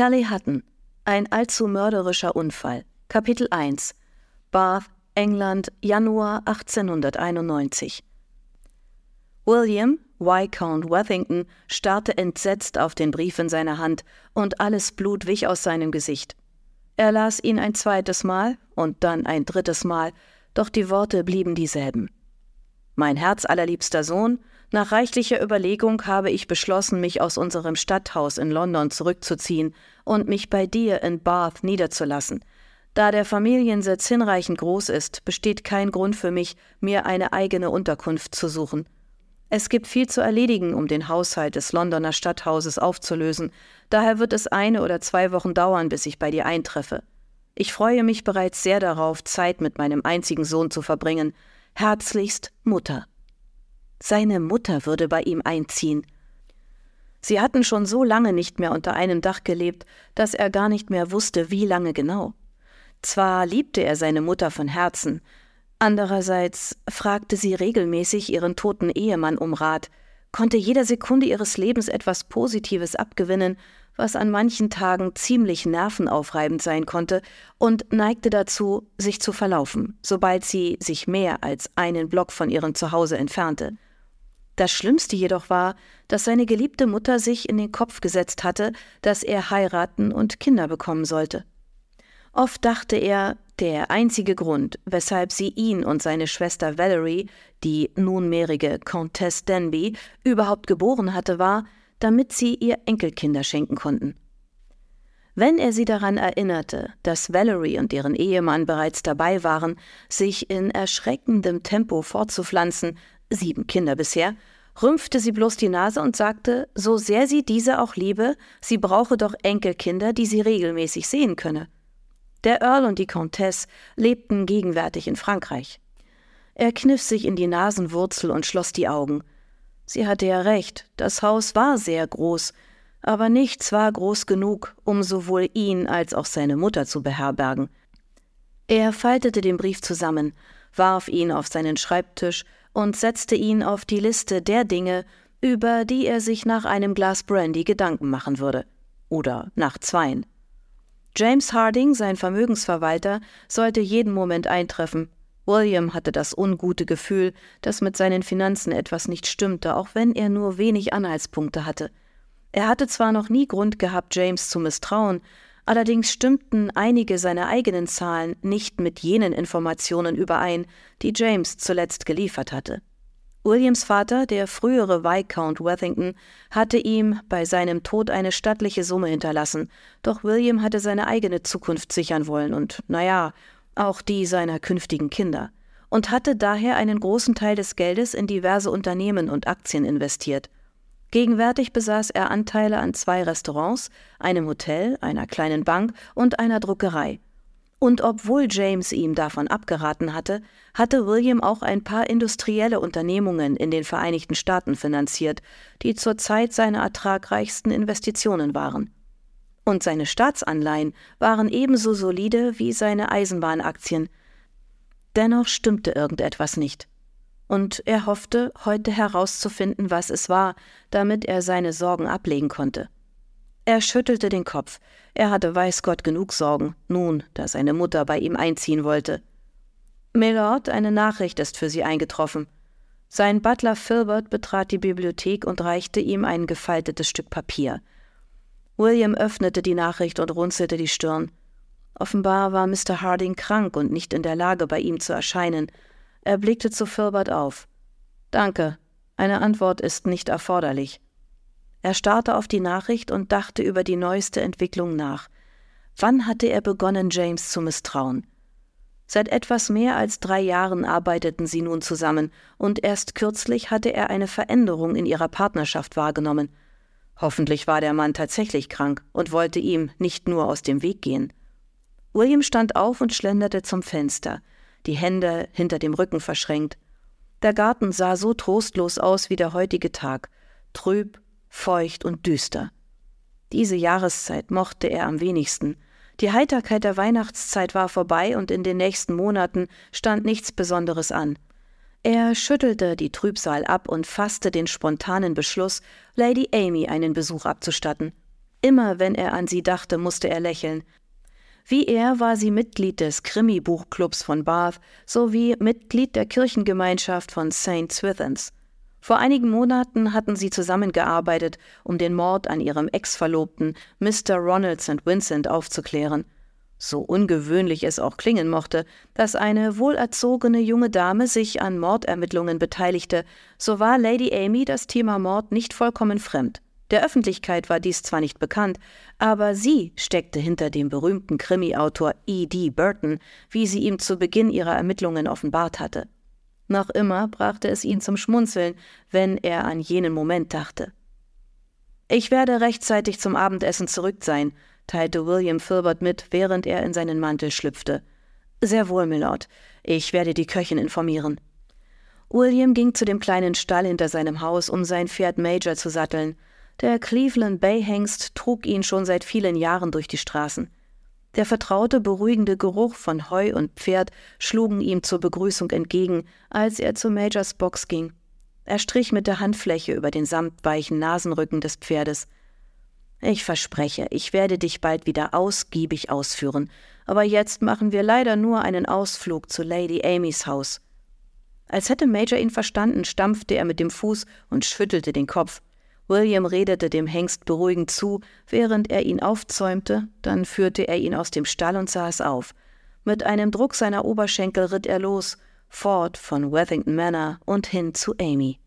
Kelly Hutton. Ein allzu mörderischer Unfall. Kapitel 1. Bath, England, Januar 1891. William, Viscount Worthington, starrte entsetzt auf den Brief in seiner Hand, und alles Blut wich aus seinem Gesicht. Er las ihn ein zweites Mal und dann ein drittes Mal, doch die Worte blieben dieselben. Mein herzallerliebster Sohn, nach reichlicher Überlegung habe ich beschlossen, mich aus unserem Stadthaus in London zurückzuziehen und mich bei dir in Bath niederzulassen. Da der Familiensitz hinreichend groß ist, besteht kein Grund für mich, mir eine eigene Unterkunft zu suchen. Es gibt viel zu erledigen, um den Haushalt des Londoner Stadthauses aufzulösen, daher wird es eine oder zwei Wochen dauern, bis ich bei dir eintreffe. Ich freue mich bereits sehr darauf, Zeit mit meinem einzigen Sohn zu verbringen. Herzlichst Mutter. Seine Mutter würde bei ihm einziehen. Sie hatten schon so lange nicht mehr unter einem Dach gelebt, dass er gar nicht mehr wusste, wie lange genau. Zwar liebte er seine Mutter von Herzen, Andererseits fragte sie regelmäßig ihren toten Ehemann um Rat, konnte jeder Sekunde ihres Lebens etwas Positives abgewinnen, was an manchen Tagen ziemlich nervenaufreibend sein konnte, und neigte dazu, sich zu verlaufen, sobald sie sich mehr als einen Block von ihrem Zuhause entfernte. Das Schlimmste jedoch war, dass seine geliebte Mutter sich in den Kopf gesetzt hatte, dass er heiraten und Kinder bekommen sollte. Oft dachte er, der einzige Grund, weshalb sie ihn und seine Schwester Valerie, die nunmehrige Countess Denby, überhaupt geboren hatte, war, damit sie ihr Enkelkinder schenken konnten. Wenn er sie daran erinnerte, dass Valerie und ihren Ehemann bereits dabei waren, sich in erschreckendem Tempo fortzupflanzen, sieben Kinder bisher, rümpfte sie bloß die Nase und sagte, so sehr sie diese auch liebe, sie brauche doch Enkelkinder, die sie regelmäßig sehen könne. Der Earl und die Comtesse lebten gegenwärtig in Frankreich. Er kniff sich in die Nasenwurzel und schloss die Augen. Sie hatte ja recht, das Haus war sehr groß, aber nichts war groß genug, um sowohl ihn als auch seine Mutter zu beherbergen. Er faltete den Brief zusammen, warf ihn auf seinen Schreibtisch und setzte ihn auf die Liste der Dinge, über die er sich nach einem Glas Brandy Gedanken machen würde. Oder nach zweien. James Harding, sein Vermögensverwalter, sollte jeden Moment eintreffen. William hatte das ungute Gefühl, dass mit seinen Finanzen etwas nicht stimmte, auch wenn er nur wenig Anhaltspunkte hatte. Er hatte zwar noch nie Grund gehabt, James zu misstrauen, allerdings stimmten einige seiner eigenen Zahlen nicht mit jenen Informationen überein, die James zuletzt geliefert hatte. Williams Vater, der frühere Viscount Worthington, hatte ihm bei seinem Tod eine stattliche Summe hinterlassen, doch William hatte seine eigene Zukunft sichern wollen und, naja, auch die seiner künftigen Kinder, und hatte daher einen großen Teil des Geldes in diverse Unternehmen und Aktien investiert. Gegenwärtig besaß er Anteile an zwei Restaurants, einem Hotel, einer kleinen Bank und einer Druckerei. Und obwohl James ihm davon abgeraten hatte, hatte William auch ein paar industrielle Unternehmungen in den Vereinigten Staaten finanziert, die zur Zeit seine ertragreichsten Investitionen waren. Und seine Staatsanleihen waren ebenso solide wie seine Eisenbahnaktien. Dennoch stimmte irgendetwas nicht. Und er hoffte, heute herauszufinden, was es war, damit er seine Sorgen ablegen konnte. Er schüttelte den Kopf. Er hatte weiß Gott genug Sorgen, nun, da seine Mutter bei ihm einziehen wollte. Milord, eine Nachricht ist für Sie eingetroffen. Sein Butler Filbert betrat die Bibliothek und reichte ihm ein gefaltetes Stück Papier. William öffnete die Nachricht und runzelte die Stirn. Offenbar war Mr. Harding krank und nicht in der Lage, bei ihm zu erscheinen. Er blickte zu Filbert auf. Danke, eine Antwort ist nicht erforderlich. Er starrte auf die Nachricht und dachte über die neueste Entwicklung nach. Wann hatte er begonnen, James zu misstrauen? Seit etwas mehr als drei Jahren arbeiteten sie nun zusammen, und erst kürzlich hatte er eine Veränderung in ihrer Partnerschaft wahrgenommen. Hoffentlich war der Mann tatsächlich krank und wollte ihm nicht nur aus dem Weg gehen. William stand auf und schlenderte zum Fenster, die Hände hinter dem Rücken verschränkt. Der Garten sah so trostlos aus wie der heutige Tag, trüb, feucht und düster. Diese Jahreszeit mochte er am wenigsten. Die Heiterkeit der Weihnachtszeit war vorbei und in den nächsten Monaten stand nichts Besonderes an. Er schüttelte die Trübsal ab und fasste den spontanen Beschluss, Lady Amy einen Besuch abzustatten. Immer wenn er an sie dachte, musste er lächeln. Wie er war sie Mitglied des Krimi-Buchclubs von Bath sowie Mitglied der Kirchengemeinschaft von St. Swithins. Vor einigen Monaten hatten sie zusammengearbeitet, um den Mord an ihrem Ex-Verlobten Mr. Ronald St. Vincent aufzuklären. So ungewöhnlich es auch klingen mochte, dass eine wohlerzogene junge Dame sich an Mordermittlungen beteiligte, so war Lady Amy das Thema Mord nicht vollkommen fremd. Der Öffentlichkeit war dies zwar nicht bekannt, aber sie steckte hinter dem berühmten Krimi-Autor E.D. Burton, wie sie ihm zu Beginn ihrer Ermittlungen offenbart hatte. Noch immer brachte es ihn zum Schmunzeln, wenn er an jenen Moment dachte. Ich werde rechtzeitig zum Abendessen zurück sein, teilte William Filbert mit, während er in seinen Mantel schlüpfte. Sehr wohl, Mylord. Ich werde die Köchin informieren. William ging zu dem kleinen Stall hinter seinem Haus, um sein Pferd Major zu satteln. Der Cleveland Bay Hengst trug ihn schon seit vielen Jahren durch die Straßen. Der vertraute, beruhigende Geruch von Heu und Pferd schlugen ihm zur Begrüßung entgegen, als er zu Majors Box ging. Er strich mit der Handfläche über den samtweichen Nasenrücken des Pferdes. Ich verspreche, ich werde dich bald wieder ausgiebig ausführen, aber jetzt machen wir leider nur einen Ausflug zu Lady Amys Haus. Als hätte Major ihn verstanden, stampfte er mit dem Fuß und schüttelte den Kopf. William redete dem Hengst beruhigend zu, während er ihn aufzäumte, dann führte er ihn aus dem Stall und saß auf. Mit einem Druck seiner Oberschenkel ritt er los, fort von Wethington Manor und hin zu Amy.